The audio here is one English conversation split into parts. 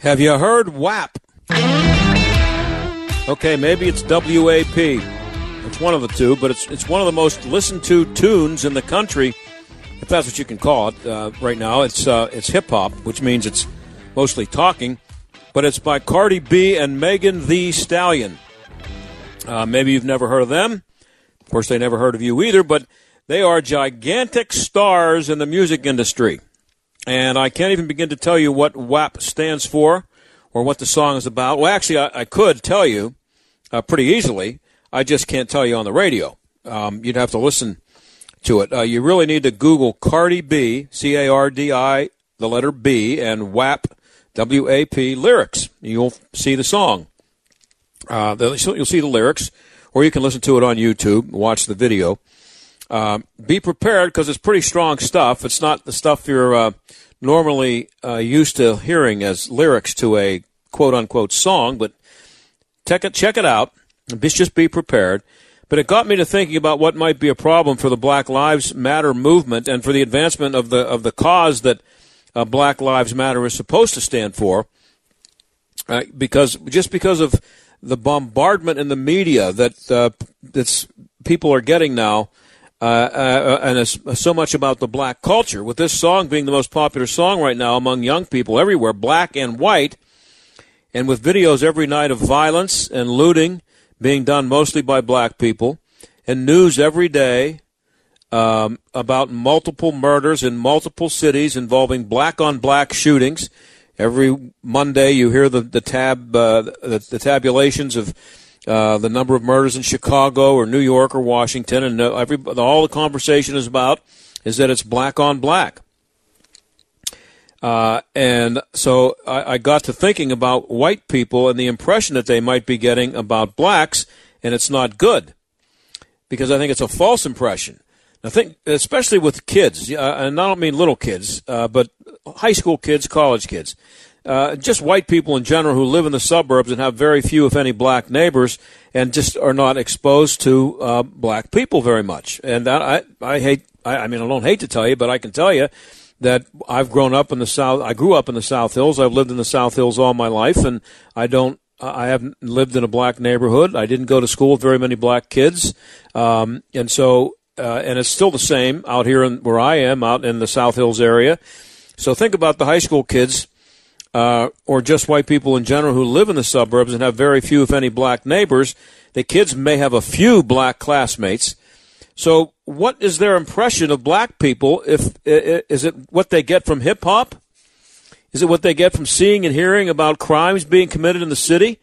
Have you heard WAP? Okay, maybe it's WAP. It's one of the two, but it's it's one of the most listened to tunes in the country, if that's what you can call it. Uh, right now, it's uh, it's hip hop, which means it's mostly talking, but it's by Cardi B and Megan Thee Stallion. Uh, maybe you've never heard of them. Of course, they never heard of you either, but they are gigantic stars in the music industry. And I can't even begin to tell you what WAP stands for or what the song is about. Well, actually, I, I could tell you uh, pretty easily. I just can't tell you on the radio. Um, you'd have to listen to it. Uh, you really need to Google Cardi B, C A R D I, the letter B, and WAP, W A P, lyrics. You'll see the song. Uh, you'll see the lyrics, or you can listen to it on YouTube, watch the video. Uh, be prepared because it's pretty strong stuff. It's not the stuff you're uh, normally uh, used to hearing as lyrics to a quote unquote song, but check it, check it out. Just be prepared. But it got me to thinking about what might be a problem for the Black Lives Matter movement and for the advancement of the of the cause that uh, Black Lives Matter is supposed to stand for. Uh, because just because of the bombardment in the media that uh, that's people are getting now uh, uh, and it's so much about the black culture. With this song being the most popular song right now among young people everywhere, black and white, and with videos every night of violence and looting being done mostly by black people, and news every day um, about multiple murders in multiple cities involving black on black shootings. Every Monday, you hear the the tab uh, the, the tabulations of uh, the number of murders in Chicago or New York or Washington, and uh, every all the conversation is about is that it's black on black. Uh, and so I, I, got to thinking about white people and the impression that they might be getting about blacks, and it's not good because I think it's a false impression. I think, especially with kids, and I don't mean little kids, uh, but high school kids, college kids uh, just white people in general who live in the suburbs and have very few, if any, black neighbors, and just are not exposed to uh, black people very much. And that I, I hate, I, I mean, I don't hate to tell you, but I can tell you that I've grown up in the South. I grew up in the South Hills. I've lived in the South Hills all my life, and I don't. I haven't lived in a black neighborhood. I didn't go to school with very many black kids, um, and so uh, and it's still the same out here in, where I am, out in the South Hills area. So think about the high school kids uh, or just white people in general who live in the suburbs and have very few, if any, black neighbors. The kids may have a few black classmates. So, what is their impression of black people? If is it what they get from hip hop? Is it what they get from seeing and hearing about crimes being committed in the city?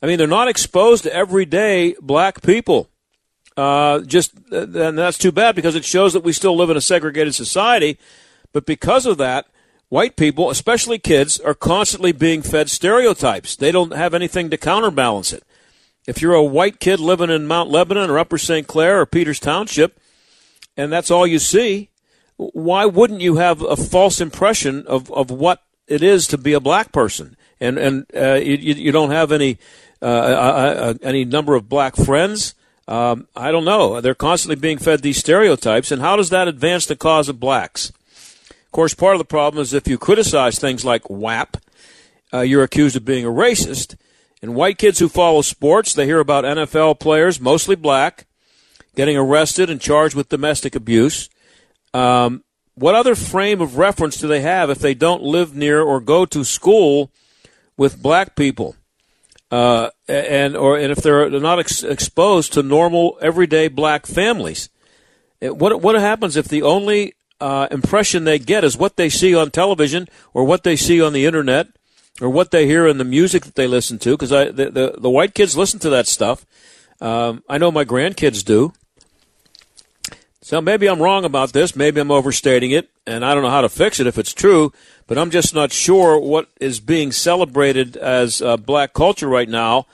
I mean, they're not exposed to everyday black people. Uh, just and that's too bad because it shows that we still live in a segregated society. But because of that, white people, especially kids, are constantly being fed stereotypes. They don't have anything to counterbalance it. If you're a white kid living in Mount Lebanon or Upper St. Clair or Peters Township, and that's all you see, why wouldn't you have a false impression of, of what it is to be a black person? And and uh, you, you don't have any uh, uh, uh, any number of black friends. Um, I don't know. They're constantly being fed these stereotypes, and how does that advance the cause of blacks? Of course, part of the problem is if you criticize things like WAP, uh, you're accused of being a racist. And white kids who follow sports, they hear about NFL players, mostly black, getting arrested and charged with domestic abuse. Um, what other frame of reference do they have if they don't live near or go to school with black people? Uh, and or and if they're not ex- exposed to normal everyday black families, what what happens if the only uh, impression they get is what they see on television or what they see on the internet or what they hear in the music that they listen to. Because the, the, the white kids listen to that stuff. Um, I know my grandkids do. So maybe I'm wrong about this. Maybe I'm overstating it, and I don't know how to fix it if it's true. But I'm just not sure what is being celebrated as uh, black culture right now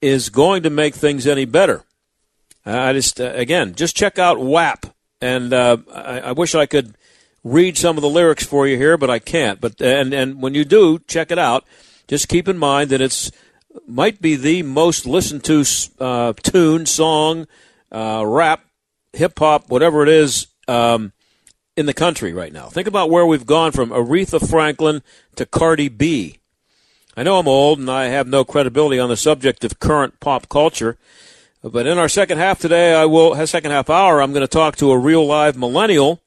is going to make things any better. I just uh, again just check out WAP and uh, I, I, wish I could read some of the lyrics for you here, but I can't. But and and when you do, check it out. Just keep in mind that it's might be the most listened to uh, tune, song, uh, rap, hip hop, whatever it is. Um, in the country right now. Think about where we've gone from Aretha Franklin to Cardi B. I know I'm old and I have no credibility on the subject of current pop culture, but in our second half today, I will, second half hour, I'm going to talk to a real live millennial.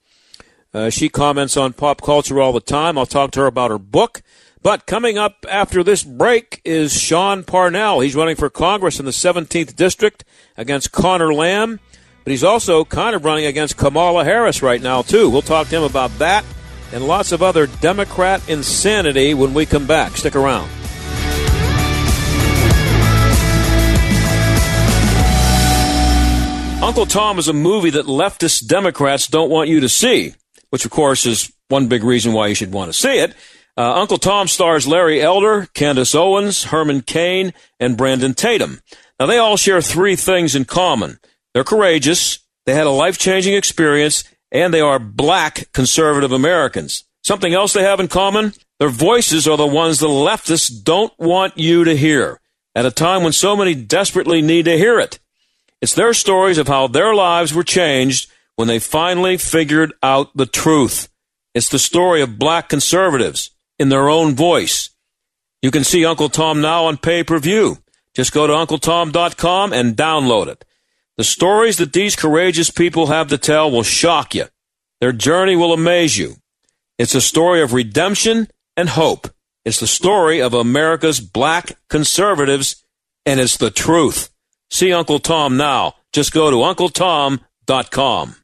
Uh, she comments on pop culture all the time. I'll talk to her about her book. But coming up after this break is Sean Parnell. He's running for Congress in the 17th District against Conor Lamb, but he's also kind of running against Kamala Harris right now, too. We'll talk to him about that and lots of other Democrat insanity when we come back. Stick around. Uncle Tom is a movie that leftist Democrats don't want you to see, which of course is one big reason why you should want to see it. Uh, Uncle Tom stars Larry Elder, Candace Owens, Herman Cain, and Brandon Tatum. Now they all share three things in common. They're courageous, they had a life-changing experience, and they are black conservative Americans. Something else they have in common? Their voices are the ones the leftists don't want you to hear at a time when so many desperately need to hear it. It's their stories of how their lives were changed when they finally figured out the truth. It's the story of black conservatives in their own voice. You can see Uncle Tom now on pay per view. Just go to UncleTom.com and download it. The stories that these courageous people have to tell will shock you. Their journey will amaze you. It's a story of redemption and hope. It's the story of America's black conservatives, and it's the truth. See Uncle Tom now. Just go to UncleTom.com.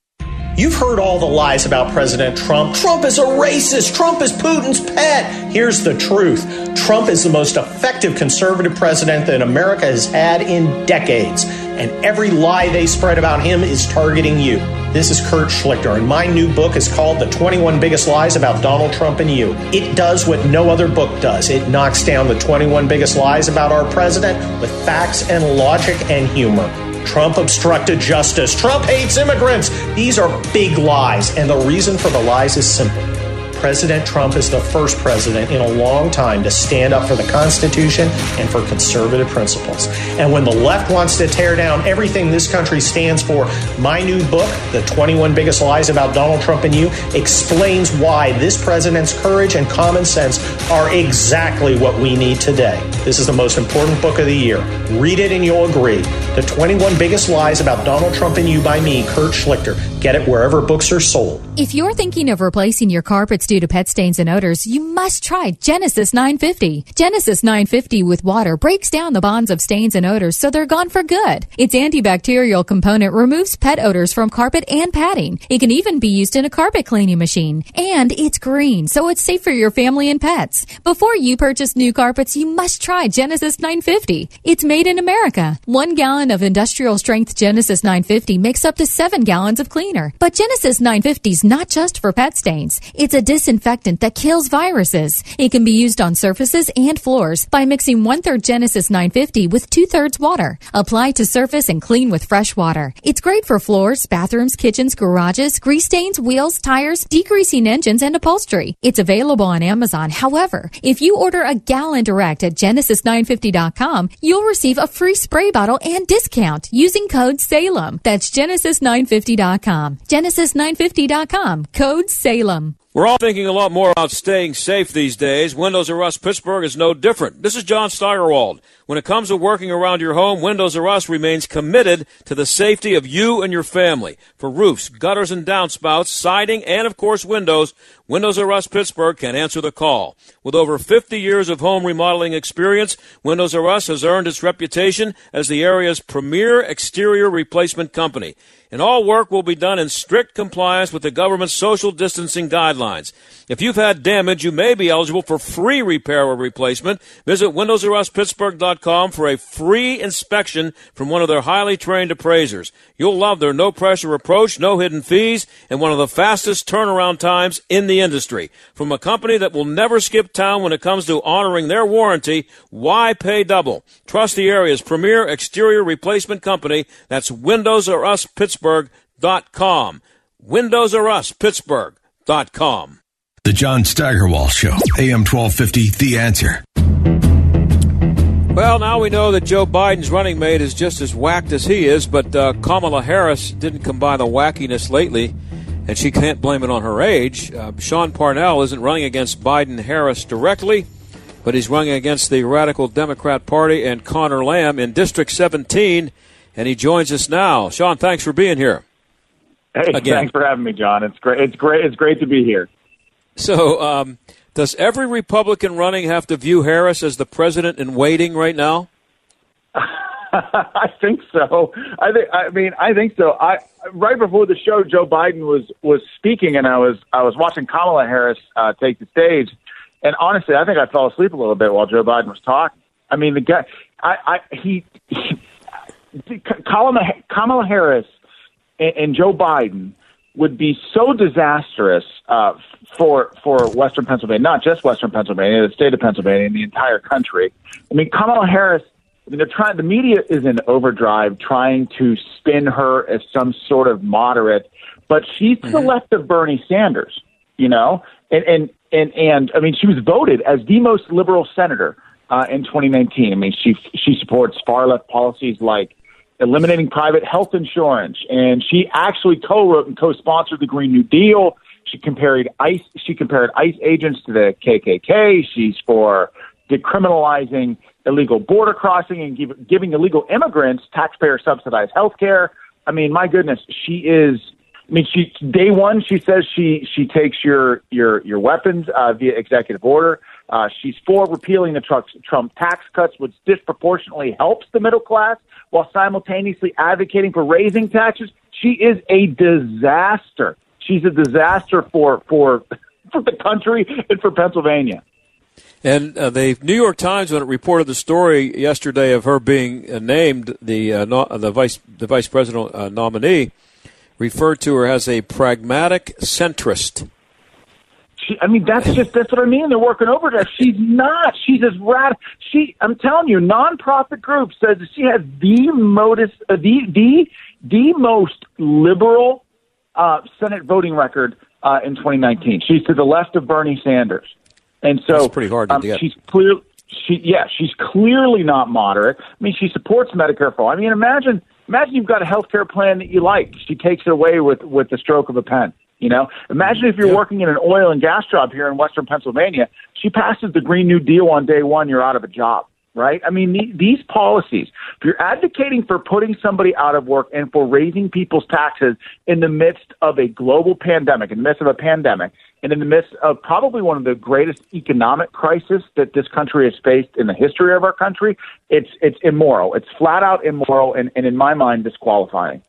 You've heard all the lies about President Trump. Trump is a racist. Trump is Putin's pet. Here's the truth Trump is the most effective conservative president that America has had in decades. And every lie they spread about him is targeting you. This is Kurt Schlichter, and my new book is called The 21 Biggest Lies About Donald Trump and You. It does what no other book does it knocks down the 21 biggest lies about our president with facts and logic and humor. Trump obstructed justice. Trump hates immigrants. These are big lies, and the reason for the lies is simple. President Trump is the first president in a long time to stand up for the Constitution and for conservative principles. And when the left wants to tear down everything this country stands for, my new book, The 21 Biggest Lies About Donald Trump and You, explains why this president's courage and common sense are exactly what we need today. This is the most important book of the year. Read it and you'll agree. The 21 Biggest Lies About Donald Trump and You by me, Kurt Schlichter. Get it wherever books are sold. If you're thinking of replacing your carpets due to pet stains and odors, you must try Genesis 950. Genesis 950 with water breaks down the bonds of stains and odors so they're gone for good. Its antibacterial component removes pet odors from carpet and padding. It can even be used in a carpet cleaning machine. And it's green, so it's safe for your family and pets. Before you purchase new carpets, you must try Genesis 950. It's made in America. One gallon of industrial strength Genesis 950 makes up to seven gallons of cleaner. But Genesis 950 is not just for pet stains. It's a disinfectant that kills viruses. It can be used on surfaces and floors by mixing one third Genesis 950 with two thirds water. Apply to surface and clean with fresh water. It's great for floors, bathrooms, kitchens, garages, grease stains, wheels, tires, degreasing engines, and upholstery. It's available on Amazon. However, if you order a gallon direct at Genesis950.com, you'll receive a free spray bottle and discount using code SALEM. That's Genesis950.com. Genesis950.com. Code SALEM. We're all thinking a lot more about staying safe these days. Windows R Us Pittsburgh is no different. This is John Steigerwald. When it comes to working around your home, Windows R Us remains committed to the safety of you and your family. For roofs, gutters and downspouts, siding, and of course windows, Windows R Us Pittsburgh can answer the call. With over 50 years of home remodeling experience, Windows R Us has earned its reputation as the area's premier exterior replacement company and all work will be done in strict compliance with the government's social distancing guidelines. If you've had damage, you may be eligible for free repair or replacement. Visit WindowsRUsPittsburgh.com for a free inspection from one of their highly trained appraisers. You'll love their no pressure approach, no hidden fees, and one of the fastest turnaround times in the industry. From a company that will never skip town when it comes to honoring their warranty, why pay double? Trust the area's premier exterior replacement company. That's Windows R Us Pittsburgh.com. Windows R Us Pittsburgh.com. The John Steigerwald Show, AM 1250, The Answer. Well, now we know that Joe Biden's running mate is just as whacked as he is, but uh, Kamala Harris didn't come by the wackiness lately, and she can't blame it on her age. Uh, Sean Parnell isn't running against Biden Harris directly, but he's running against the Radical Democrat Party and Conor Lamb in District 17, and he joins us now. Sean, thanks for being here. Hey, Again. thanks for having me, John. It's great. It's great. It's great to be here. So, um, does every Republican running have to view Harris as the president in waiting right now? I think so. I think. I mean, I think so. I right before the show, Joe Biden was was speaking, and I was I was watching Kamala Harris uh, take the stage, and honestly, I think I fell asleep a little bit while Joe Biden was talking. I mean, the guy, I, I he, he Kamala, Harris and, and Joe Biden would be so disastrous uh, for for Western Pennsylvania, not just Western Pennsylvania, the state of Pennsylvania, and the entire country. I mean, Kamala Harris. I mean, they're trying. The media is in overdrive, trying to spin her as some sort of moderate, but she's mm-hmm. the left of Bernie Sanders. You know, and and and and I mean, she was voted as the most liberal senator uh, in 2019. I mean, she she supports far left policies like eliminating private health insurance, and she actually co-wrote and co-sponsored the Green New Deal. She compared ICE. She compared ICE agents to the KKK. She's for decriminalizing illegal border crossing and give, giving illegal immigrants taxpayer subsidized health care. I mean, my goodness, she is I mean, she day one she says she she takes your your your weapons uh, via executive order. Uh, she's for repealing the Trump, tax cuts, which disproportionately helps the middle class, while simultaneously advocating for raising taxes. She is a disaster. She's a disaster for for for the country and for Pennsylvania. And uh, the New York Times, when it reported the story yesterday of her being uh, named the uh, no, the vice the vice president uh, nominee, referred to her as a pragmatic centrist. She, I mean, that's just that's what I mean. They're working over her. She's not. She's as rad. She, I'm telling you, nonprofit group says she has the modus, uh, the the the most liberal uh, Senate voting record uh, in 2019. She's to the left of Bernie Sanders, and so that's pretty hard to um, get. She's clear. She, yeah, she's clearly not moderate. I mean, she supports Medicare for all. I mean, imagine Imagine you've got a health care plan that you like. She takes it away with with the stroke of a pen. You know, imagine if you're yep. working in an oil and gas job here in Western Pennsylvania. She passes the Green New Deal on day one, you're out of a job, right? I mean, the, these policies. If you're advocating for putting somebody out of work and for raising people's taxes in the midst of a global pandemic, in the midst of a pandemic, and in the midst of probably one of the greatest economic crises that this country has faced in the history of our country, it's it's immoral. It's flat out immoral, and, and in my mind, disqualifying.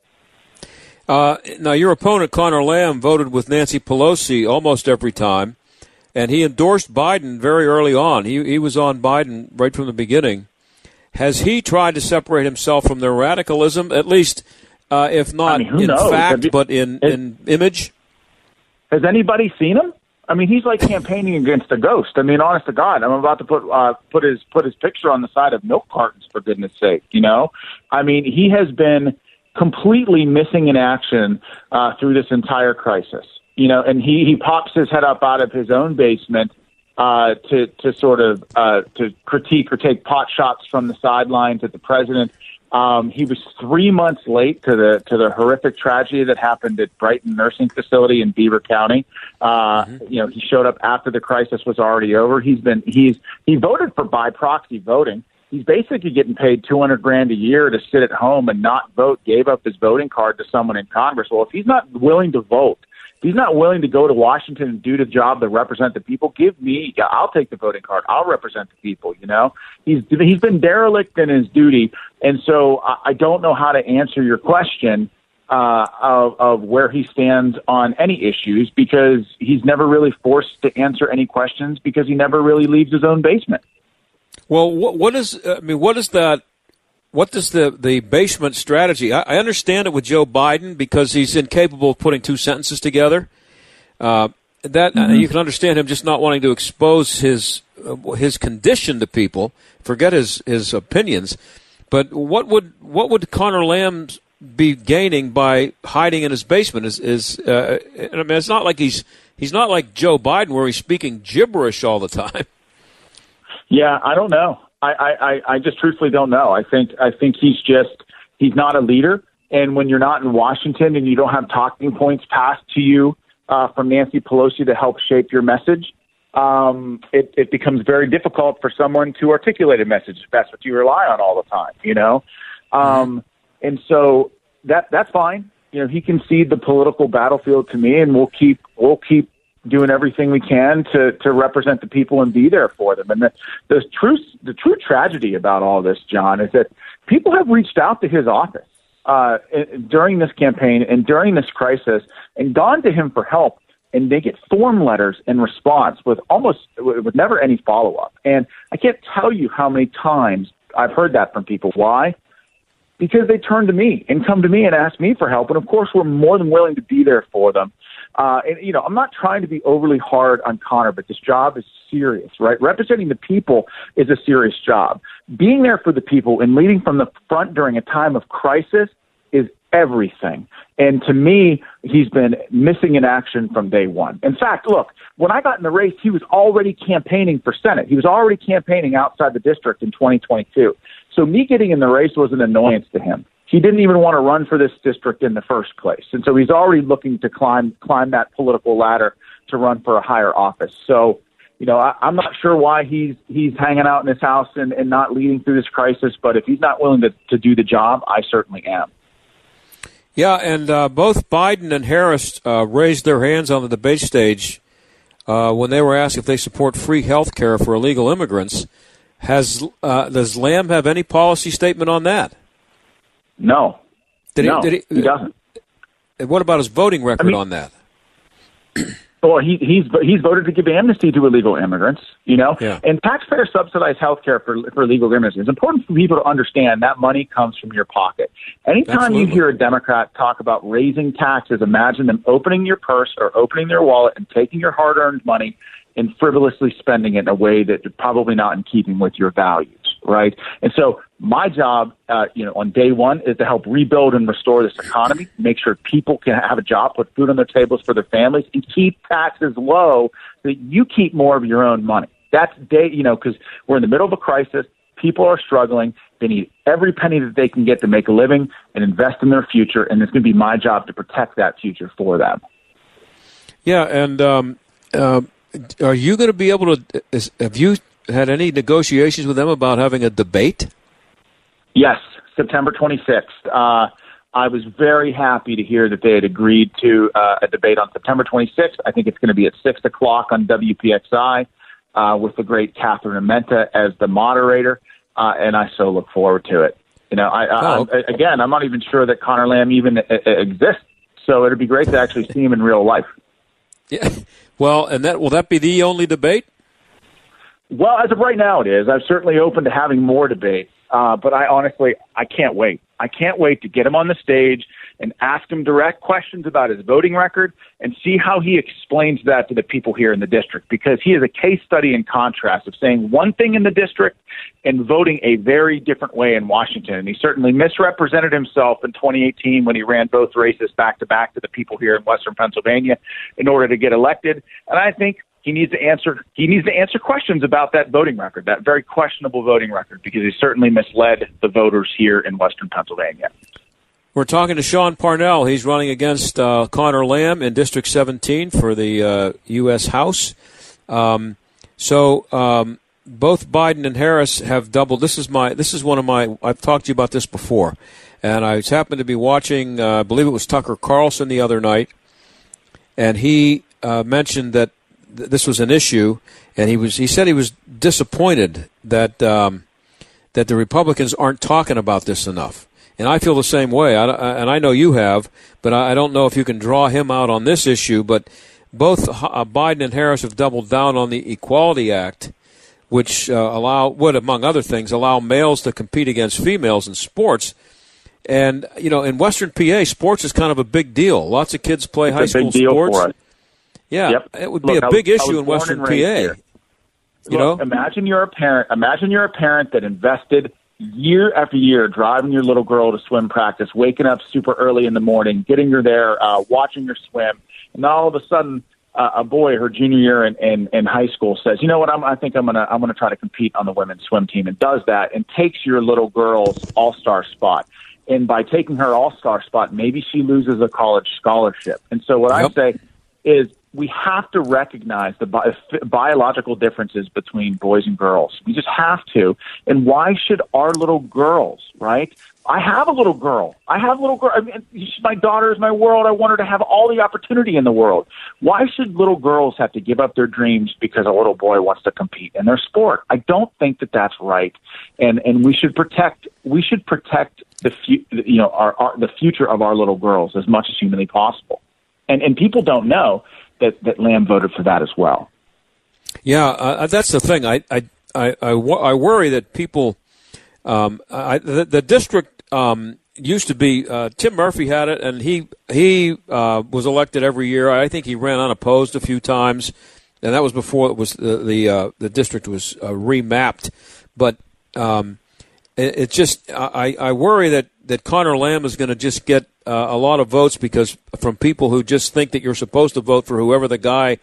Uh, now, your opponent Conor Lamb voted with Nancy Pelosi almost every time, and he endorsed Biden very early on. He he was on Biden right from the beginning. Has he tried to separate himself from their radicalism, at least, uh, if not I mean, in knows? fact, you, but in, it, in image? Has anybody seen him? I mean, he's like campaigning against a ghost. I mean, honest to God, I'm about to put uh, put his put his picture on the side of milk cartons for goodness sake. You know, I mean, he has been completely missing in action uh, through this entire crisis. You know, and he he pops his head up out of his own basement uh, to to sort of uh, to critique or take pot shots from the sidelines at the president. Um, he was three months late to the to the horrific tragedy that happened at Brighton Nursing Facility in Beaver County. Uh, mm-hmm. You know, he showed up after the crisis was already over. He's been he's he voted for by proxy voting. He's basically getting paid two hundred grand a year to sit at home and not vote. Gave up his voting card to someone in Congress. Well, if he's not willing to vote, if he's not willing to go to Washington and do the job to represent the people, give me, I'll take the voting card. I'll represent the people, you know? He's, he's been derelict in his duty. And so I, I don't know how to answer your question. Uh, of, of where he stands on any issues because he's never really forced to answer any questions because he never really leaves his own basement. Well, what, what is I mean? What is that what does the, the basement strategy? I, I, understand it with Joe Biden because he's incapable of putting two sentences together. Uh, that uh, mm-hmm. uh, you can understand him just not wanting to expose his uh, his condition to people. Forget his his opinions. But what would what would Conor Lamb be gaining by hiding in his basement? Is is uh, I mean, it's not like he's he's not like Joe Biden where he's speaking gibberish all the time. Yeah, I don't know. I, I, I just truthfully don't know. I think I think he's just he's not a leader. And when you're not in Washington and you don't have talking points passed to you uh, from Nancy Pelosi to help shape your message, um, it, it becomes very difficult for someone to articulate a message if that's what you rely on all the time, you know? Um, and so that, that's fine. You know, he can cede the political battlefield to me and we'll keep, we'll keep doing everything we can to, to represent the people and be there for them. And the, the true, the true tragedy about all this, John, is that people have reached out to his office, uh, during this campaign and during this crisis and gone to him for help and they get form letters in response with almost with never any follow up. And I can't tell you how many times I've heard that from people. Why? Because they turn to me and come to me and ask me for help. And of course, we're more than willing to be there for them. Uh, and you know, I'm not trying to be overly hard on Conor, but this job is serious, right? Representing the people is a serious job. Being there for the people and leading from the front during a time of crisis is everything. And to me, he's been missing in action from day one. In fact, look, when I got in the race, he was already campaigning for Senate. He was already campaigning outside the district in 2022. So me getting in the race was an annoyance to him. He didn't even want to run for this district in the first place. And so he's already looking to climb climb that political ladder to run for a higher office. So, you know, I, I'm not sure why he's he's hanging out in his house and, and not leading through this crisis, but if he's not willing to, to do the job, I certainly am. Yeah, and uh, both Biden and Harris uh, raised their hands on the debate stage uh, when they were asked if they support free health care for illegal immigrants. Has uh, does Lamb have any policy statement on that? No. Did no, he, did he, he doesn't. And What about his voting record I mean, on that? Well, he, he's he's voted to give amnesty to illegal immigrants, you know, yeah. and taxpayer subsidized health care for for illegal immigrants. It's important for people to understand that money comes from your pocket. Anytime Absolutely. you hear a Democrat talk about raising taxes, imagine them opening your purse or opening their wallet and taking your hard-earned money and frivolously spending it in a way that probably not in keeping with your values right? And so my job, uh, you know, on day one is to help rebuild and restore this economy, make sure people can have a job, put food on their tables for their families, and keep taxes low so that you keep more of your own money. That's day, you know, because we're in the middle of a crisis. People are struggling. They need every penny that they can get to make a living and invest in their future. And it's going to be my job to protect that future for them. Yeah, and um, uh, are you going to be able to? Is, have you had any negotiations with them about having a debate? Yes, September 26th. Uh, I was very happy to hear that they had agreed to uh, a debate on September 26th. I think it's going to be at 6 o'clock on WPXI uh, with the great Catherine Armenta as the moderator, uh, and I so look forward to it. You know, I, oh. I, again, I'm not even sure that Conor Lamb even uh, uh, exists, so it'd be great to actually see him in real life. Yeah. Well, and that will that be the only debate? Well, as of right now, it is. I'm certainly open to having more debates, uh, but I honestly, I can't wait. I can't wait to get him on the stage and ask him direct questions about his voting record and see how he explains that to the people here in the district because he is a case study in contrast of saying one thing in the district and voting a very different way in Washington. And he certainly misrepresented himself in 2018 when he ran both races back to back to the people here in Western Pennsylvania in order to get elected. And I think he needs to answer he needs to answer questions about that voting record, that very questionable voting record, because he certainly misled the voters here in Western Pennsylvania. We're talking to Sean Parnell. He's running against uh, Conor Lamb in District 17 for the uh, U.S. House. Um, so um, both Biden and Harris have doubled. This is my. This is one of my. I've talked to you about this before, and I happened to be watching. Uh, I believe it was Tucker Carlson the other night, and he uh, mentioned that this was an issue, and he was he said he was disappointed that um, that the Republicans aren't talking about this enough. And I feel the same way. I, and I know you have, but I don't know if you can draw him out on this issue. But both uh, Biden and Harris have doubled down on the Equality Act, which uh, allow would, among other things, allow males to compete against females in sports. And you know, in Western PA, sports is kind of a big deal. Lots of kids play it's high school sports. Yeah, yep. it would be Look, a big issue in Western PA. Here. You Look, know, imagine you're a parent. Imagine you're a parent that invested year after year driving your little girl to swim practice, waking up super early in the morning, getting her there, uh, watching her swim, and all of a sudden. Uh, a boy, her junior year in, in, in high school, says, "You know what? I'm, I think I'm gonna I'm gonna try to compete on the women's swim team," and does that, and takes your little girl's all star spot. And by taking her all star spot, maybe she loses a college scholarship. And so what yep. I say is we have to recognize the bi- biological differences between boys and girls. We just have to. And why should our little girls, right? I have a little girl. I have a little girl. I mean, my daughter is my world. I want her to have all the opportunity in the world. Why should little girls have to give up their dreams because a little boy wants to compete in their sport? I don't think that that's right. And and we should protect we should protect the fu- you know our, our the future of our little girls as much as humanly possible. And and people don't know that that Lamb voted for that as well. Yeah, uh, that's the thing. I I I, I, I worry that people. Um, I, the, the district um, used to be uh, Tim Murphy had it, and he he uh, was elected every year. I think he ran unopposed a few times, and that was before it was the the, uh, the district was uh, remapped. But um, it, it, just I, I worry that that Conor Lamb is going to just get uh, a lot of votes because from people who just think that you're supposed to vote for whoever the guy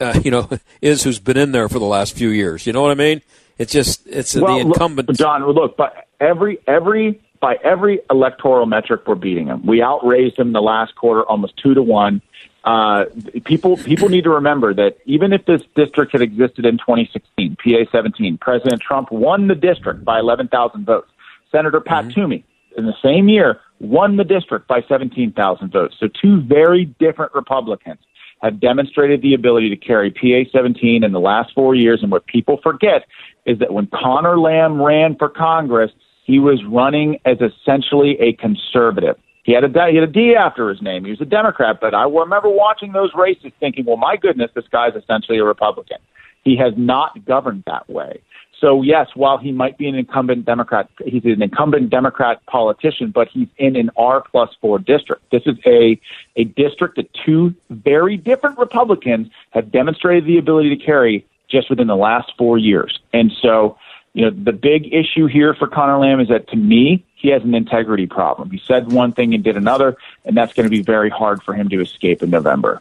uh, you know is who's been in there for the last few years. You know what I mean? It's just it's well, the incumbent. Look, John, look, but every every by every electoral metric, we're beating him. We outraised them the last quarter, almost two to one. Uh, people people need to remember that even if this district had existed in 2016, PA 17, President Trump won the district by 11,000 votes. Senator Pat mm-hmm. Toomey in the same year won the district by 17,000 votes. So two very different Republicans have demonstrated the ability to carry PA 17 in the last four years. And what people forget is that when Conor Lamb ran for Congress, he was running as essentially a conservative. He had a he had a D after his name. He was a Democrat, but I remember watching those races, thinking, "Well, my goodness, this guy's essentially a Republican." He has not governed that way. So yes, while he might be an incumbent Democrat, he's an incumbent Democrat politician, but he's in an R plus four district. This is a a district that two very different Republicans have demonstrated the ability to carry just within the last four years. And so, you know, the big issue here for Conor Lamb is that to me, he has an integrity problem. He said one thing and did another, and that's going to be very hard for him to escape in November.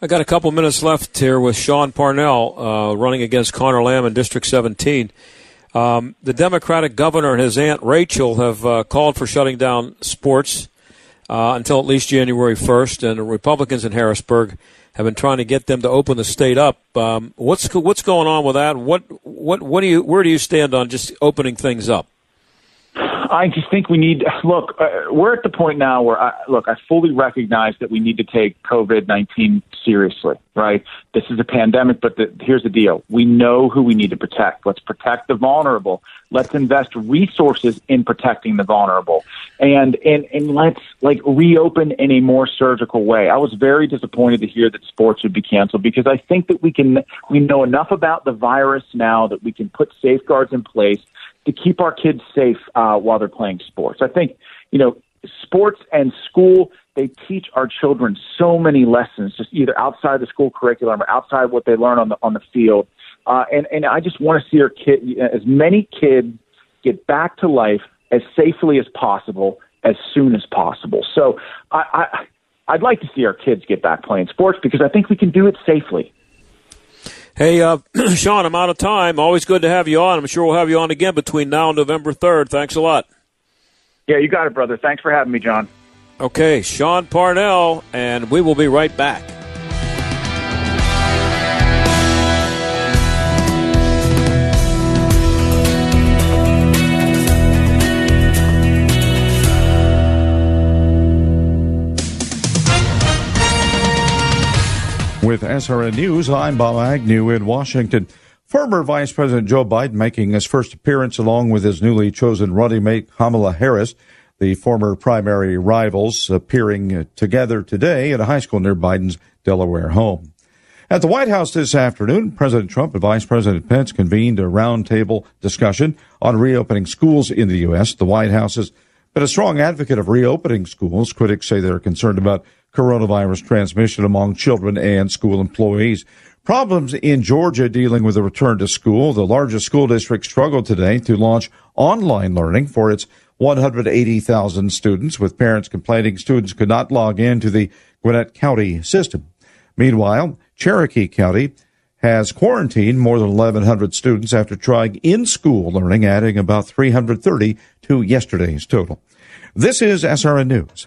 I got a couple minutes left here with Sean Parnell uh, running against Conor Lamb in District 17. Um, the Democratic governor and his aunt Rachel have uh, called for shutting down sports uh, until at least January 1st, and the Republicans in Harrisburg have been trying to get them to open the state up. Um, what's what's going on with that? What what what do you where do you stand on just opening things up? I just think we need look. Uh, we're at the point now where I, look. I fully recognize that we need to take COVID nineteen seriously. Right, this is a pandemic, but the, here's the deal: we know who we need to protect. Let's protect the vulnerable. Let's invest resources in protecting the vulnerable, and and and let's like reopen in a more surgical way. I was very disappointed to hear that sports would be canceled because I think that we can we know enough about the virus now that we can put safeguards in place to keep our kids safe uh, while they're playing sports. I think, you know, sports and school, they teach our children so many lessons, just either outside the school curriculum or outside what they learn on the on the field. Uh, and and I just want to see our kid, as many kids get back to life as safely as possible, as soon as possible. So I, I I'd like to see our kids get back playing sports because I think we can do it safely. Hey, uh, Sean, I'm out of time. Always good to have you on. I'm sure we'll have you on again between now and November 3rd. Thanks a lot. Yeah, you got it, brother. Thanks for having me, John. Okay, Sean Parnell, and we will be right back. With SRN News, I'm Bob Agnew in Washington. Former Vice President Joe Biden making his first appearance along with his newly chosen running mate Kamala Harris, the former primary rivals appearing together today at a high school near Biden's Delaware home. At the White House this afternoon, President Trump and Vice President Pence convened a roundtable discussion on reopening schools in the U.S. The White House has been a strong advocate of reopening schools. Critics say they're concerned about coronavirus transmission among children and school employees. Problems in Georgia dealing with the return to school. The largest school district struggled today to launch online learning for its 180,000 students, with parents complaining students could not log into the Gwinnett County system. Meanwhile, Cherokee County has quarantined more than 1,100 students after trying in school learning, adding about 330 to yesterday's total. This is SRN News.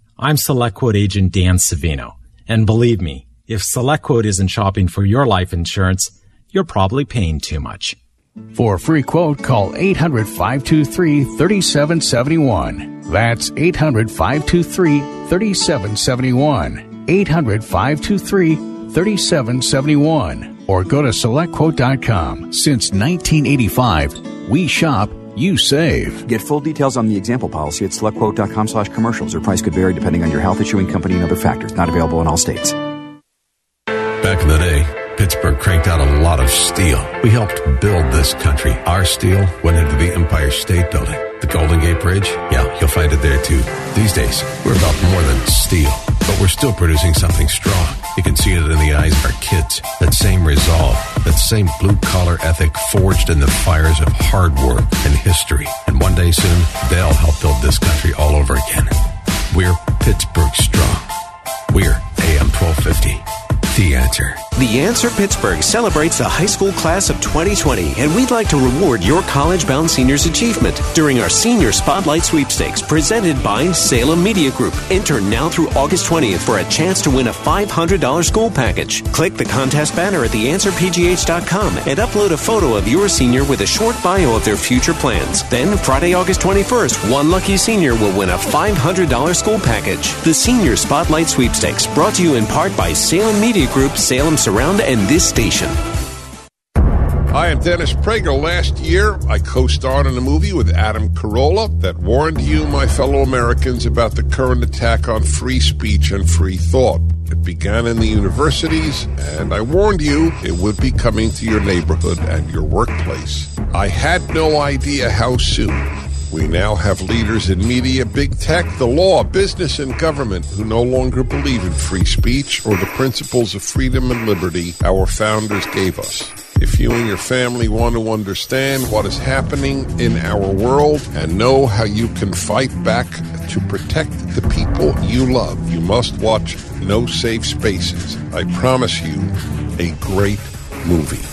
I'm SelectQuote agent Dan Savino. And believe me, if SelectQuote isn't shopping for your life insurance, you're probably paying too much. For a free quote, call 800 523 3771. That's 800 523 3771. 800 523 3771. Or go to selectquote.com. Since 1985, we shop, you save. Get full details on the example policy at selectquote.com slash commercials. Or price could vary depending on your health issuing company and other factors. Not available in all states. Back in the day, Pittsburgh cranked out a lot of steel. We helped build this country. Our steel went into the Empire State Building. The Golden Gate Bridge, yeah, you'll find it there too. These days, we're about more than steel, but we're still producing something strong. You can see it in the eyes of our kids. That same resolve, that same blue collar ethic forged in the fires of hard work and history. And one day soon, they'll help build this country all over again. We're Pittsburgh strong. We're AM 1250. The answer. The Answer Pittsburgh celebrates the high school class of 2020, and we'd like to reward your college bound seniors' achievement during our Senior Spotlight Sweepstakes presented by Salem Media Group. Enter now through August 20th for a chance to win a $500 school package. Click the contest banner at theanswerpgh.com and upload a photo of your senior with a short bio of their future plans. Then, Friday, August 21st, one lucky senior will win a $500 school package. The Senior Spotlight Sweepstakes, brought to you in part by Salem Media Group, Salem Surround, and this station. I'm Dennis Prager. Last year, I co starred in a movie with Adam Carolla that warned you, my fellow Americans, about the current attack on free speech and free thought. It began in the universities, and I warned you it would be coming to your neighborhood and your workplace. I had no idea how soon. We now have leaders in media, big tech, the law, business, and government who no longer believe in free speech or the principles of freedom and liberty our founders gave us. If you and your family want to understand what is happening in our world and know how you can fight back to protect the people you love, you must watch No Safe Spaces. I promise you, a great movie.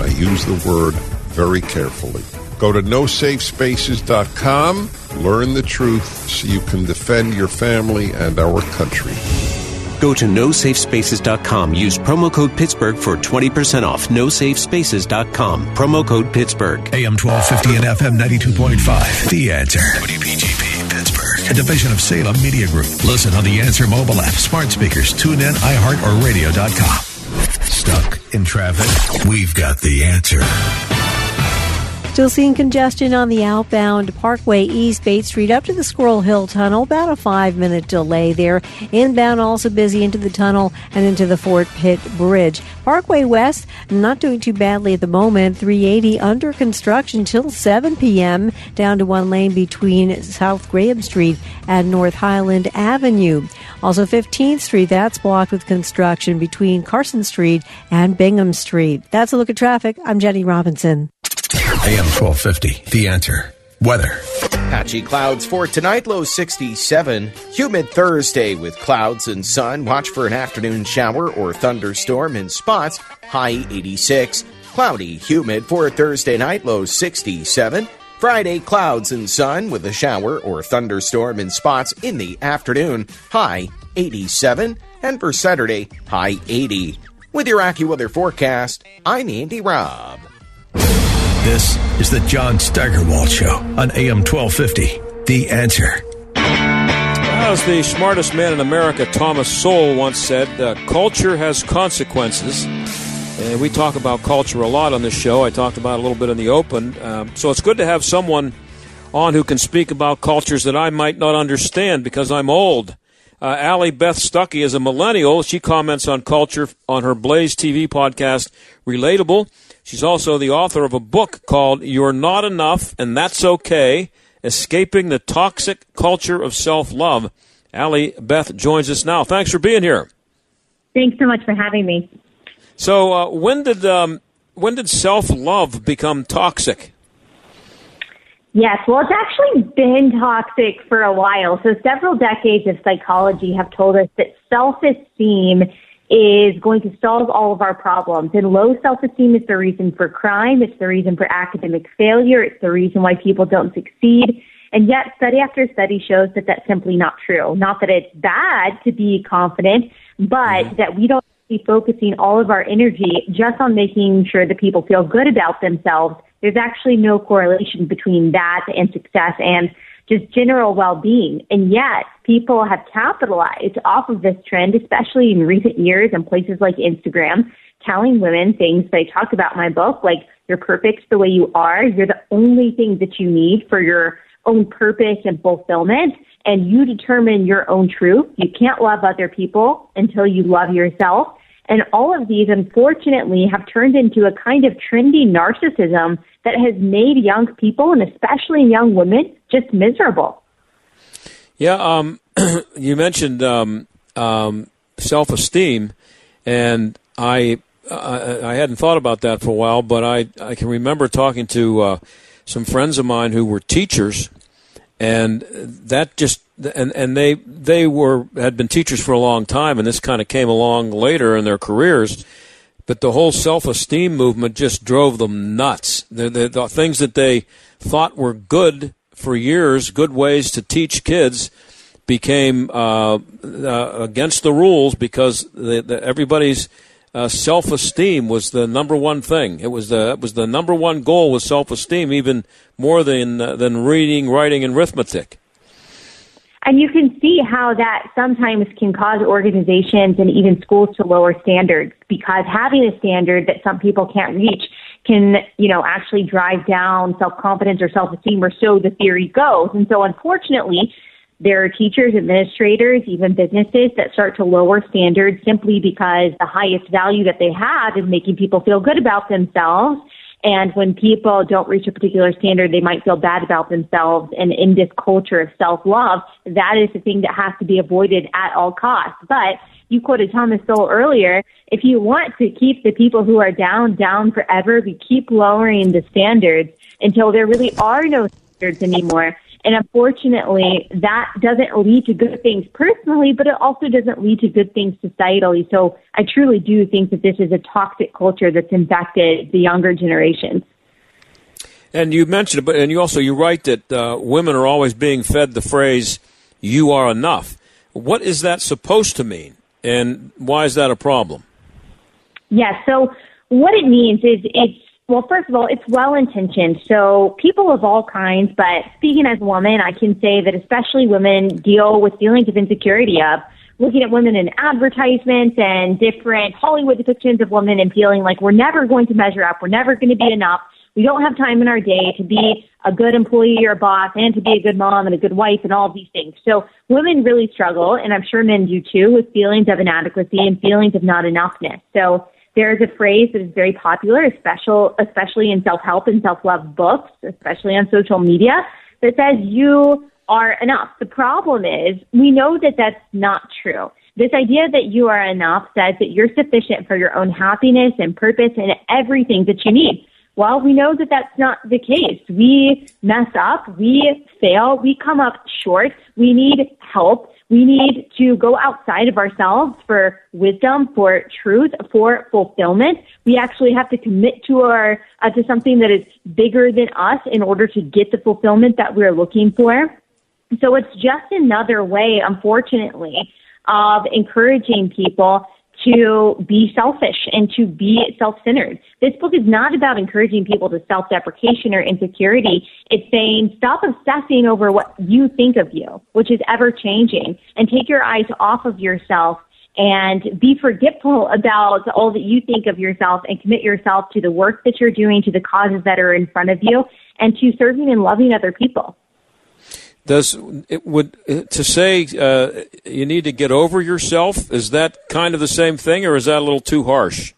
I use the word very carefully. Go to nosafespaces.com, learn the truth so you can defend your family and our country. Go to nosafespaces.com. Use promo code Pittsburgh for 20% off. Nosafespaces.com. Promo code Pittsburgh. AM 1250 and FM 92.5. The answer. WPGP Pittsburgh. A division of Salem Media Group. Listen on the Answer mobile app, smart speakers, tune in, iHeart, or radio.com. Stuck in traffic? We've got the answer. Still seeing congestion on the outbound Parkway East Bate Street up to the Squirrel Hill Tunnel. About a five minute delay there. Inbound also busy into the tunnel and into the Fort Pitt Bridge. Parkway West not doing too badly at the moment. 380 under construction till 7 p.m. Down to one lane between South Graham Street and North Highland Avenue. Also 15th Street that's blocked with construction between Carson Street and Bingham Street. That's a look at traffic. I'm Jenny Robinson. AM 1250. The answer. Weather. Patchy clouds for tonight, low 67. Humid Thursday with clouds and sun. Watch for an afternoon shower or thunderstorm in spots, high 86. Cloudy, humid for Thursday night, low 67. Friday, clouds and sun with a shower or thunderstorm in spots in the afternoon, high 87. And for Saturday, high 80. With your AccuWeather forecast, I'm Andy Robb. This is the John Steigerwald Show on AM 1250. The answer. As the smartest man in America, Thomas Sowell, once said, uh, culture has consequences. And we talk about culture a lot on this show. I talked about a little bit in the open. Um, so it's good to have someone on who can speak about cultures that I might not understand because I'm old. Uh, Allie Beth Stuckey is a millennial. She comments on culture on her Blaze TV podcast, Relatable. She's also the author of a book called You're Not Enough and That's Okay Escaping the Toxic Culture of Self Love. Allie Beth joins us now. Thanks for being here. Thanks so much for having me. So, uh, when did um, when did self love become toxic? Yes, well, it's actually been toxic for a while. So, several decades of psychology have told us that self esteem is going to solve all of our problems. And low self esteem is the reason for crime, it's the reason for academic failure, it's the reason why people don't succeed. And yet, study after study shows that that's simply not true. Not that it's bad to be confident, but mm-hmm. that we don't be focusing all of our energy just on making sure that people feel good about themselves. There's actually no correlation between that and success and just general well-being. And yet people have capitalized off of this trend, especially in recent years and places like Instagram, telling women things that I talk about in my book, like you're perfect the way you are. You're the only thing that you need for your own purpose and fulfillment. And you determine your own truth. You can't love other people until you love yourself. And all of these, unfortunately, have turned into a kind of trendy narcissism that has made young people, and especially young women, just miserable. Yeah, um, you mentioned um, um, self esteem, and I, I, I hadn't thought about that for a while, but I I can remember talking to uh, some friends of mine who were teachers, and that just and and they they were had been teachers for a long time, and this kind of came along later in their careers. But the whole self-esteem movement just drove them nuts. The, the, the things that they thought were good for years, good ways to teach kids, became uh, uh, against the rules because the, the, everybody's uh, self-esteem was the number one thing. It was the it was the number one goal was self-esteem, even more than uh, than reading, writing, and arithmetic. And you can see how that sometimes can cause organizations and even schools to lower standards because having a standard that some people can't reach can, you know, actually drive down self-confidence or self-esteem or so the theory goes. And so unfortunately, there are teachers, administrators, even businesses that start to lower standards simply because the highest value that they have is making people feel good about themselves. And when people don't reach a particular standard, they might feel bad about themselves. And in this culture of self-love, that is the thing that has to be avoided at all costs. But you quoted Thomas Sowell earlier. If you want to keep the people who are down, down forever, we keep lowering the standards until there really are no standards anymore. And unfortunately, that doesn't lead to good things personally, but it also doesn't lead to good things societally. So I truly do think that this is a toxic culture that's infected the younger generations. And you mentioned, but and you also you write that uh, women are always being fed the phrase "you are enough." What is that supposed to mean, and why is that a problem? Yes. Yeah, so what it means is it's well, first of all, it's well intentioned. So people of all kinds, but speaking as a woman, I can say that especially women deal with feelings of insecurity of looking at women in advertisements and different Hollywood depictions of women and feeling like we're never going to measure up. We're never going to be enough. We don't have time in our day to be a good employee or boss and to be a good mom and a good wife and all these things. So women really struggle, and I'm sure men do too, with feelings of inadequacy and feelings of not enoughness. So there's a phrase that is very popular, especially, especially in self-help and self-love books, especially on social media, that says you are enough. The problem is we know that that's not true. This idea that you are enough says that you're sufficient for your own happiness and purpose and everything that you need. Well, we know that that's not the case. We mess up, we fail, we come up short, we need help, we need to go outside of ourselves for wisdom, for truth, for fulfillment. We actually have to commit to our uh, to something that is bigger than us in order to get the fulfillment that we're looking for. So it's just another way, unfortunately, of encouraging people to be selfish and to be self-centered. This book is not about encouraging people to self-deprecation or insecurity. It's saying stop obsessing over what you think of you, which is ever changing, and take your eyes off of yourself and be forgetful about all that you think of yourself and commit yourself to the work that you're doing, to the causes that are in front of you, and to serving and loving other people. Does it would to say uh, you need to get over yourself? Is that kind of the same thing, or is that a little too harsh?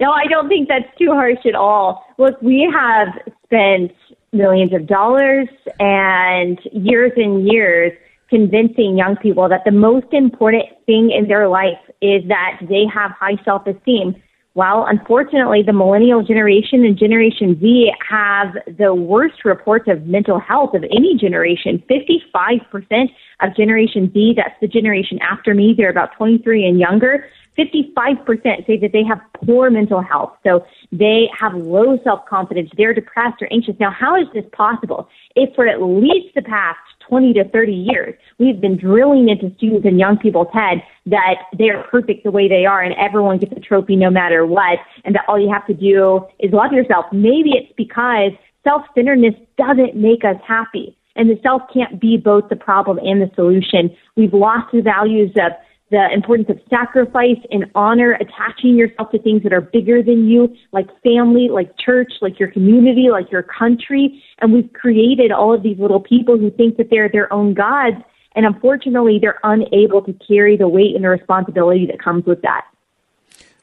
No, I don't think that's too harsh at all. Look, we have spent millions of dollars and years and years convincing young people that the most important thing in their life is that they have high self esteem. Well, unfortunately, the millennial generation and Generation Z have the worst reports of mental health of any generation. 55% of Generation Z, that's the generation after me, they're about 23 and younger, 55% say that they have poor mental health. So they have low self confidence. They're depressed or anxious. Now, how is this possible? If for at least the past 20 to 30 years, we've been drilling into students and young people's head that they're perfect the way they are and everyone gets a trophy no matter what, and that all you have to do is love yourself. Maybe it's because self centeredness doesn't make us happy. And the self can't be both the problem and the solution. We've lost the values of the importance of sacrifice and honor, attaching yourself to things that are bigger than you, like family, like church, like your community, like your country. And we've created all of these little people who think that they're their own gods. And unfortunately, they're unable to carry the weight and the responsibility that comes with that.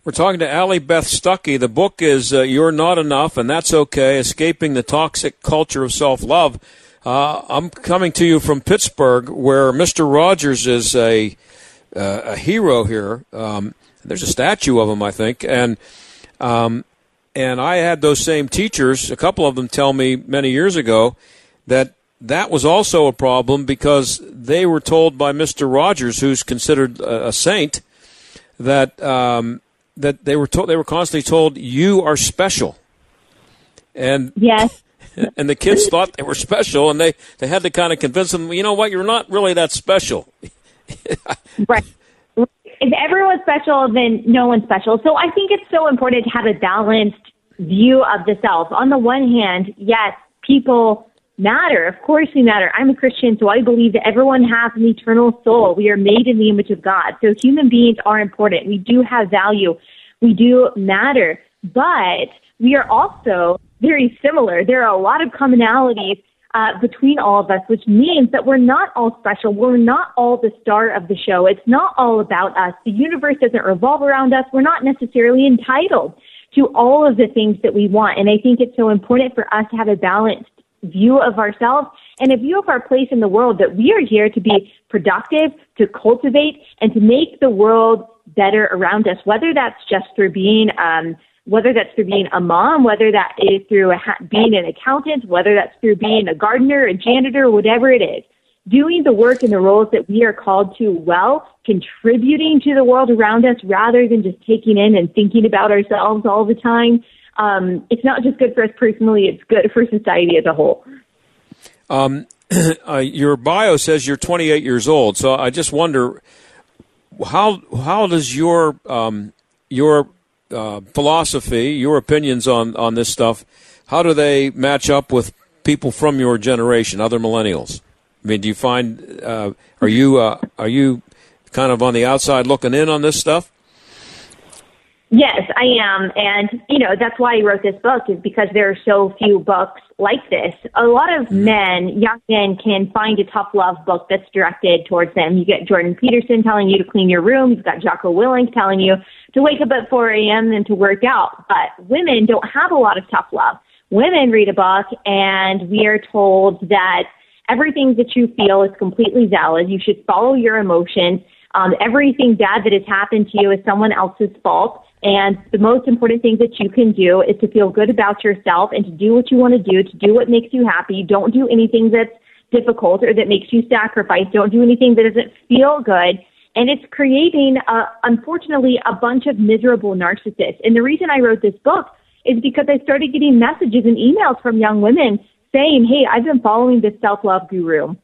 We're talking to Allie Beth Stuckey. The book is uh, You're Not Enough, and That's Okay Escaping the Toxic Culture of Self Love. Uh, I'm coming to you from Pittsburgh, where Mr. Rogers is a uh, a hero here. Um, there's a statue of him, I think, and um, and I had those same teachers. A couple of them tell me many years ago that that was also a problem because they were told by Mister Rogers, who's considered a, a saint, that um, that they were told they were constantly told you are special, and yes. And the kids thought they were special, and they, they had to kind of convince them, you know what, you're not really that special. right. If everyone's special, then no one's special. So I think it's so important to have a balanced view of the self. On the one hand, yes, people matter. Of course we matter. I'm a Christian, so I believe that everyone has an eternal soul. We are made in the image of God. So human beings are important. We do have value. We do matter. But we are also very similar. There are a lot of commonalities uh, between all of us, which means that we're not all special. We're not all the star of the show. It's not all about us. The universe doesn't revolve around us. We're not necessarily entitled to all of the things that we want. And I think it's so important for us to have a balanced view of ourselves and a view of our place in the world that we are here to be productive, to cultivate, and to make the world better around us, whether that's just through being um, whether that's through being a mom, whether that is through ha- being an accountant, whether that's through being a gardener, a janitor, whatever it is, doing the work and the roles that we are called to well, contributing to the world around us rather than just taking in and thinking about ourselves all the time. Um, it's not just good for us personally, it's good for society as a whole. Um, uh, your bio says you're 28 years old, so I just wonder how how does your um, your uh, philosophy, your opinions on, on this stuff, how do they match up with people from your generation, other millennials? I mean, do you find uh, are you uh, are you kind of on the outside looking in on this stuff? Yes, I am. And, you know, that's why I wrote this book is because there are so few books like this. A lot of mm-hmm. men, young men, can find a tough love book that's directed towards them. You get Jordan Peterson telling you to clean your room. You've got Jocko Willink telling you to wake up at 4 a.m. and to work out. But women don't have a lot of tough love. Women read a book and we are told that everything that you feel is completely valid. You should follow your emotions. Um, everything bad that has happened to you is someone else's fault and the most important thing that you can do is to feel good about yourself and to do what you want to do, to do what makes you happy. Don't do anything that's difficult or that makes you sacrifice. Don't do anything that doesn't feel good. And it's creating, uh, unfortunately, a bunch of miserable narcissists. And the reason I wrote this book is because I started getting messages and emails from young women saying, Hey, I've been following this self-love guru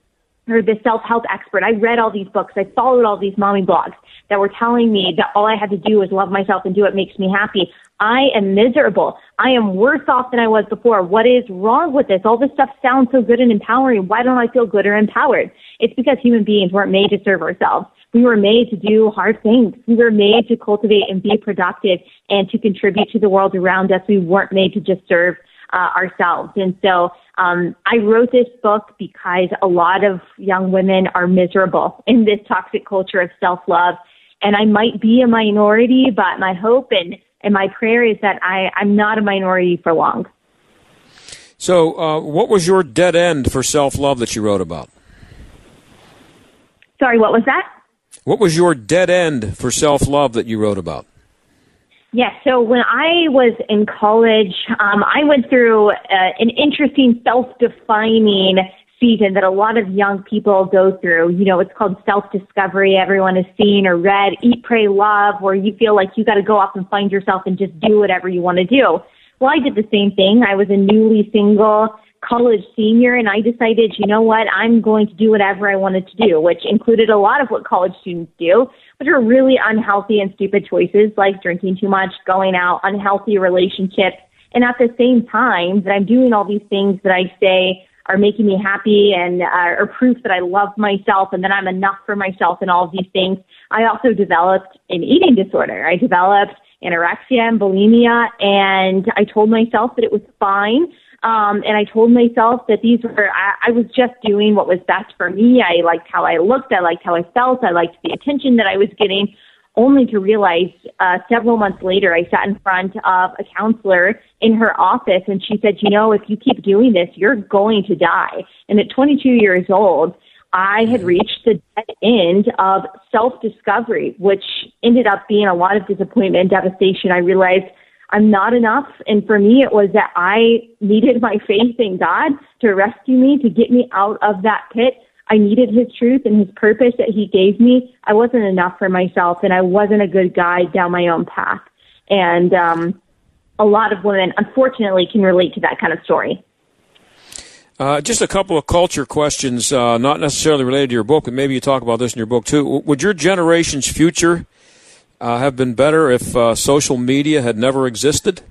or this self-help expert. I read all these books. I followed all these mommy blogs that were telling me that all I had to do was love myself and do what makes me happy. I am miserable. I am worse off than I was before. What is wrong with this? All this stuff sounds so good and empowering. Why don't I feel good or empowered? It's because human beings weren't made to serve ourselves. We were made to do hard things. We were made to cultivate and be productive and to contribute to the world around us. We weren't made to just serve uh, ourselves. And so um, I wrote this book because a lot of young women are miserable in this toxic culture of self-love and I might be a minority, but my hope and, and my prayer is that I, I'm not a minority for long. So, uh, what was your dead end for self love that you wrote about? Sorry, what was that? What was your dead end for self love that you wrote about? Yes. So when I was in college, um, I went through uh, an interesting self-defining season that a lot of young people go through. You know, it's called self-discovery. Everyone has seen or read Eat, Pray, Love, where you feel like you got to go off and find yourself and just do whatever you want to do. Well, I did the same thing. I was a newly single college senior and I decided, you know what, I'm going to do whatever I wanted to do, which included a lot of what college students do, which are really unhealthy and stupid choices like drinking too much, going out, unhealthy relationships. And at the same time that I'm doing all these things that I say are making me happy and uh, are proof that I love myself and that I'm enough for myself and all of these things, I also developed an eating disorder. I developed anorexia and bulimia and I told myself that it was fine um, and I told myself that these were, I, I was just doing what was best for me. I liked how I looked. I liked how I felt. I liked the attention that I was getting only to realize uh, several months later, I sat in front of a counselor in her office and she said, you know, if you keep doing this, you're going to die. And at 22 years old, I had reached the dead end of self-discovery, which ended up being a lot of disappointment and devastation. I realized I'm not enough. And for me, it was that I needed my faith in God to rescue me, to get me out of that pit. I needed his truth and his purpose that he gave me. I wasn't enough for myself and I wasn't a good guide down my own path. And, um, a lot of women, unfortunately, can relate to that kind of story. Uh, just a couple of culture questions, uh, not necessarily related to your book, but maybe you talk about this in your book too. Would your generation's future uh, have been better if uh, social media had never existed?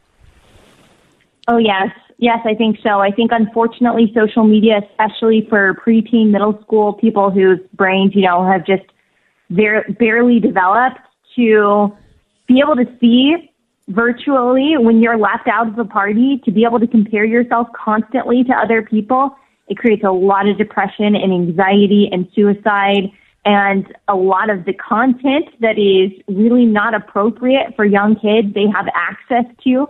Oh, yes. Yes, I think so. I think unfortunately social media, especially for preteen, middle school people whose brains, you know, have just very, barely developed to be able to see virtually when you're left out of a party, to be able to compare yourself constantly to other people, it creates a lot of depression and anxiety and suicide and a lot of the content that is really not appropriate for young kids they have access to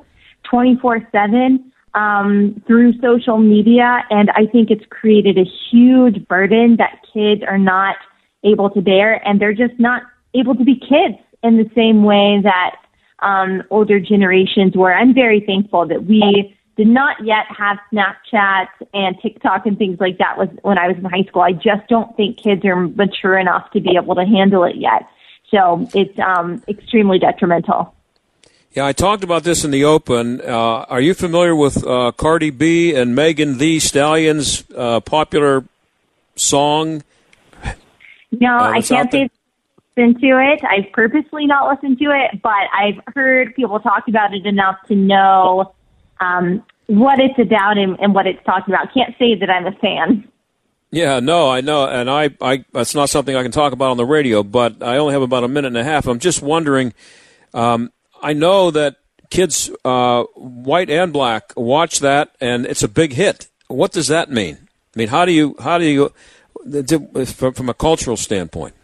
24 7 um, through social media. And i think it's created a huge burden that kids are not able to bear. And they're just not able to be kids in the same way that um, older generations were. I'm very thankful that we did not yet have Snapchat and TikTok and things like that was when I was in high school. I just don't think kids are mature enough to be able to handle it yet. So it's um, extremely detrimental. Yeah, I talked about this in the open. Uh, are you familiar with uh, Cardi B and Megan Thee Stallion's uh, popular song? No, uh, I can't say listen to it. I've purposely not listened to it, but I've heard people talk about it enough to know um, what it's about and, and what it's talking about. Can't say that I'm a fan. Yeah, no, I know, and I, I, that's not something I can talk about on the radio. But I only have about a minute and a half. I'm just wondering. Um, I know that kids, uh, white and black, watch that, and it's a big hit. What does that mean? I mean, how do you, how do you, from a cultural standpoint?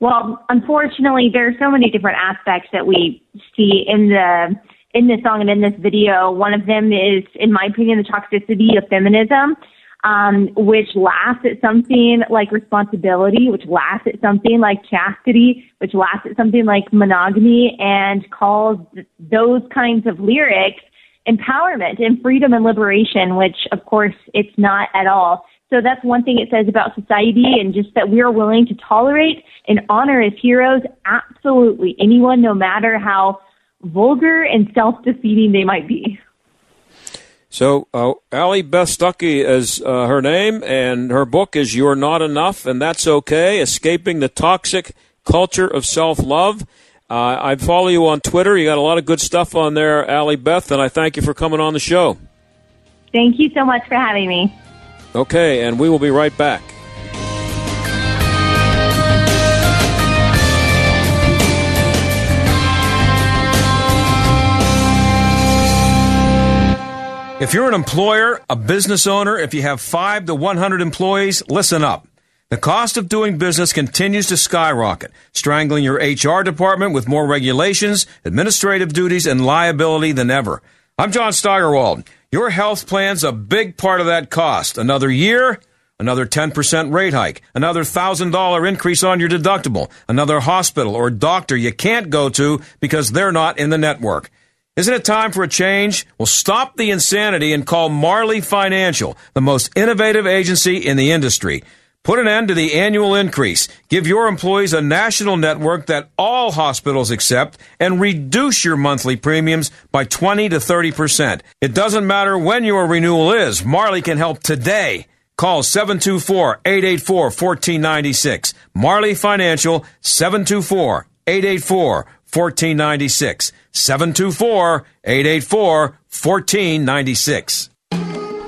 Well, unfortunately, there are so many different aspects that we see in the in this song and in this video. One of them is, in my opinion, the toxicity of feminism, um, which laughs at something like responsibility, which laughs at something like chastity, which laughs at something like monogamy, and calls those kinds of lyrics empowerment and freedom and liberation, which of course it's not at all. So that's one thing it says about society and just that we are willing to tolerate and honor as heroes absolutely anyone, no matter how vulgar and self-defeating they might be. So, uh, Allie Beth Stuckey is uh, her name, and her book is You're Not Enough, and That's Okay Escaping the Toxic Culture of Self Love. Uh, I follow you on Twitter. You got a lot of good stuff on there, Allie Beth, and I thank you for coming on the show. Thank you so much for having me. Okay, and we will be right back. If you're an employer, a business owner, if you have 5 to 100 employees, listen up. The cost of doing business continues to skyrocket, strangling your HR department with more regulations, administrative duties, and liability than ever. I'm John Steigerwald. Your health plan's a big part of that cost. Another year, another 10% rate hike, another $1,000 increase on your deductible, another hospital or doctor you can't go to because they're not in the network. Isn't it time for a change? Well, stop the insanity and call Marley Financial, the most innovative agency in the industry. Put an end to the annual increase. Give your employees a national network that all hospitals accept and reduce your monthly premiums by 20 to 30%. It doesn't matter when your renewal is. Marley can help today. Call 724-884-1496. Marley Financial 724-884-1496. 724-884-1496.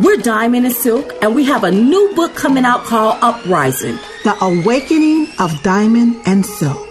We're Diamond and Silk, and we have a new book coming out called Uprising The Awakening of Diamond and Silk.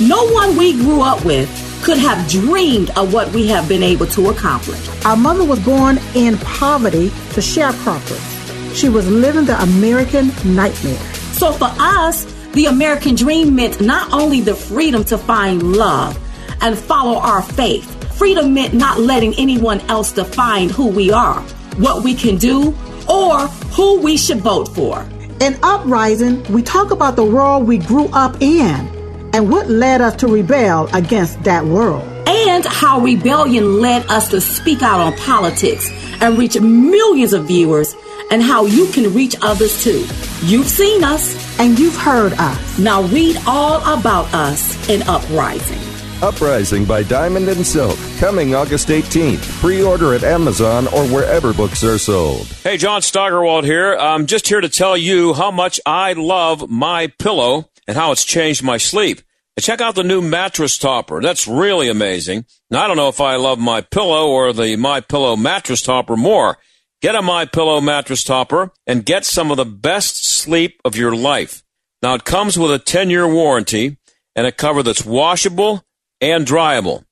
No one we grew up with could have dreamed of what we have been able to accomplish. Our mother was born in poverty to sharecroppers. She was living the American nightmare. So for us, the American dream meant not only the freedom to find love and follow our faith, freedom meant not letting anyone else define who we are what we can do, or who we should vote for. In Uprising, we talk about the world we grew up in and what led us to rebel against that world. And how rebellion led us to speak out on politics and reach millions of viewers, and how you can reach others too. You've seen us, and you've heard us. Now read all about us in Uprising. Uprising by Diamond and Silk, coming August 18th. Pre order at Amazon or wherever books are sold. Hey, John Steigerwald here. I'm just here to tell you how much I love my pillow and how it's changed my sleep. Check out the new mattress topper. That's really amazing. Now, I don't know if I love my pillow or the my pillow mattress topper more. Get a my pillow mattress topper and get some of the best sleep of your life. Now, it comes with a 10 year warranty and a cover that's washable and dryable.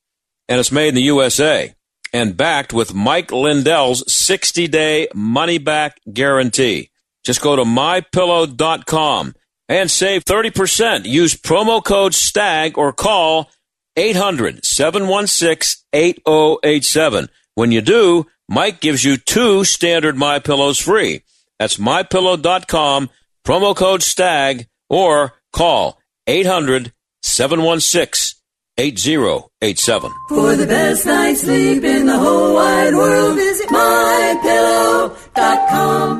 And it's made in the USA and backed with Mike Lindell's 60 day money back guarantee. Just go to mypillow.com and save 30%. Use promo code STAG or call 800 716 8087. When you do, Mike gives you two standard My Pillows free. That's mypillow.com, promo code STAG, or call 800 716 eight zero. 8087. For the best night's sleep in the whole wide world, visit mypillow.com.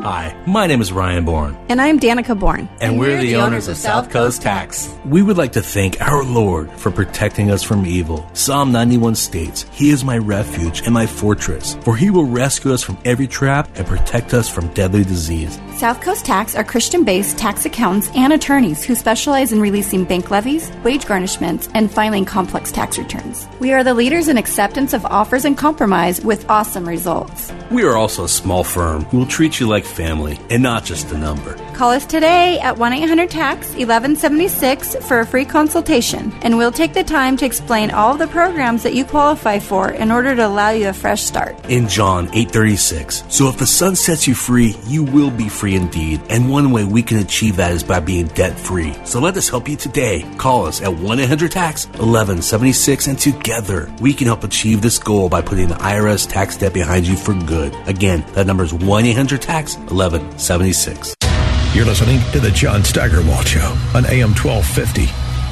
Hi, my name is Ryan Bourne. And I'm Danica Bourne. And, and we're, we're, the, the owners, of South Coast Tax. We would like to thank our Lord for protecting us from evil. Psalm 91 states, He is my refuge and my fortress, for He will rescue us from every trap and protect us from deadly disease. South Coast Tax are Christian based tax accountants and attorneys who specialize in releasing bank levies, wage garnishments, and filing complex tax returns. We are the leaders in acceptance of offers and compromise with awesome results. We are also a small firm who will treat you like family and not just a number. Call us today at 1 800 TAX 1176 for a free consultation, and we'll take the time to explain all of the programs that you qualify for in order to allow you a fresh start. In John 836, so if the son sets you free, you will be free free indeed, and one way we can achieve that is by being debt free. So let us help you today. Call us at 1 800 TAX 1176, and together we can help achieve this goal by putting the IRS tax debt behind you for good. Again, that number is 1 800 TAX 1176. You're listening to The John Steigerwald Show on AM 1250.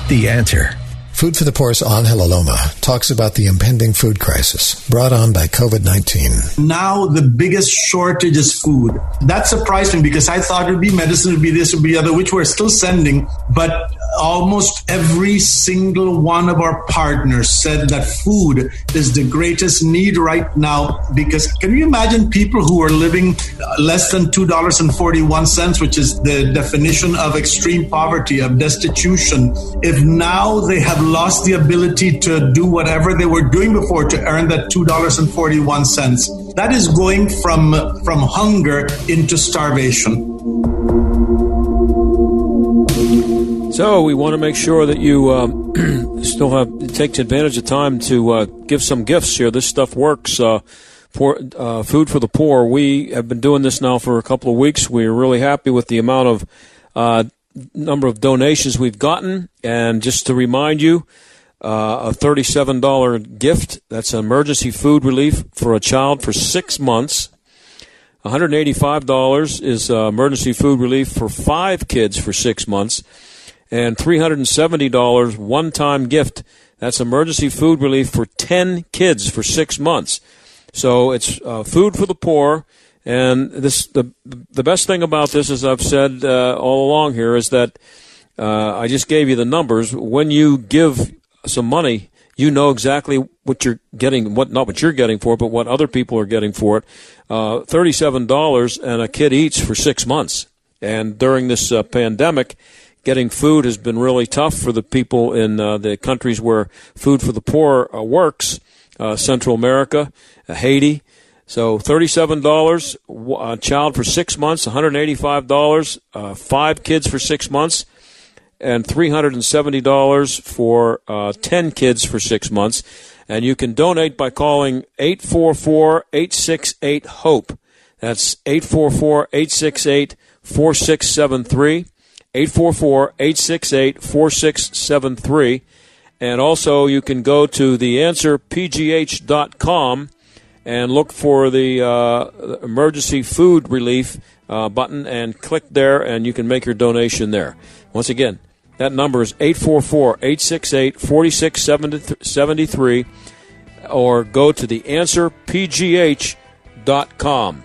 The answer. Food for the Poor's Angel Aloma talks about the impending food crisis brought on by COVID 19. Now, the biggest shortage is food. That surprised me because I thought it would be medicine, it would be this, it would be other, which we're still sending. But almost every single one of our partners said that food is the greatest need right now because can you imagine people who are living less than $2.41 which is the definition of extreme poverty of destitution if now they have lost the ability to do whatever they were doing before to earn that $2.41 that is going from from hunger into starvation So we want to make sure that you uh, still have take advantage of time to uh, give some gifts here. This stuff works. Uh, for uh, food for the poor. We have been doing this now for a couple of weeks. We're really happy with the amount of uh, number of donations we've gotten. And just to remind you, uh, a thirty-seven dollar gift. That's emergency food relief for a child for six months. $185 is emergency food relief for five kids for six months, and $370 one time gift. That's emergency food relief for 10 kids for six months. So it's uh, food for the poor. And this the the best thing about this, as I've said uh, all along here, is that uh, I just gave you the numbers. When you give some money, you know exactly what you're getting, what not what you're getting for it, but what other people are getting for it. Uh, Thirty-seven dollars, and a kid eats for six months. And during this uh, pandemic, getting food has been really tough for the people in uh, the countries where food for the poor uh, works. Uh, Central America, uh, Haiti. So thirty-seven dollars a child for six months, one hundred eighty-five dollars, five kids for six months and $370 for uh, 10 kids for six months. And you can donate by calling 844 868 HOPE. That's 844 868 4673. 844 868 4673. And also, you can go to theanswerpgh.com and look for the uh, emergency food relief uh, button and click there, and you can make your donation there. Once again, that number is 844 868 4673 or go to theanswerpgh.com.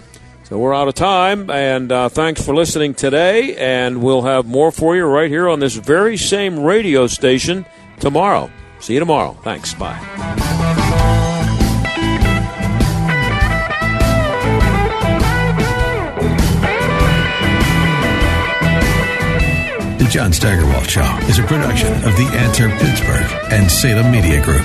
So we're out of time, and uh, thanks for listening today, and we'll have more for you right here on this very same radio station tomorrow. See you tomorrow. Thanks. Bye. The John Steigerwald Show is a production of the Answer Pittsburgh and Salem Media Group.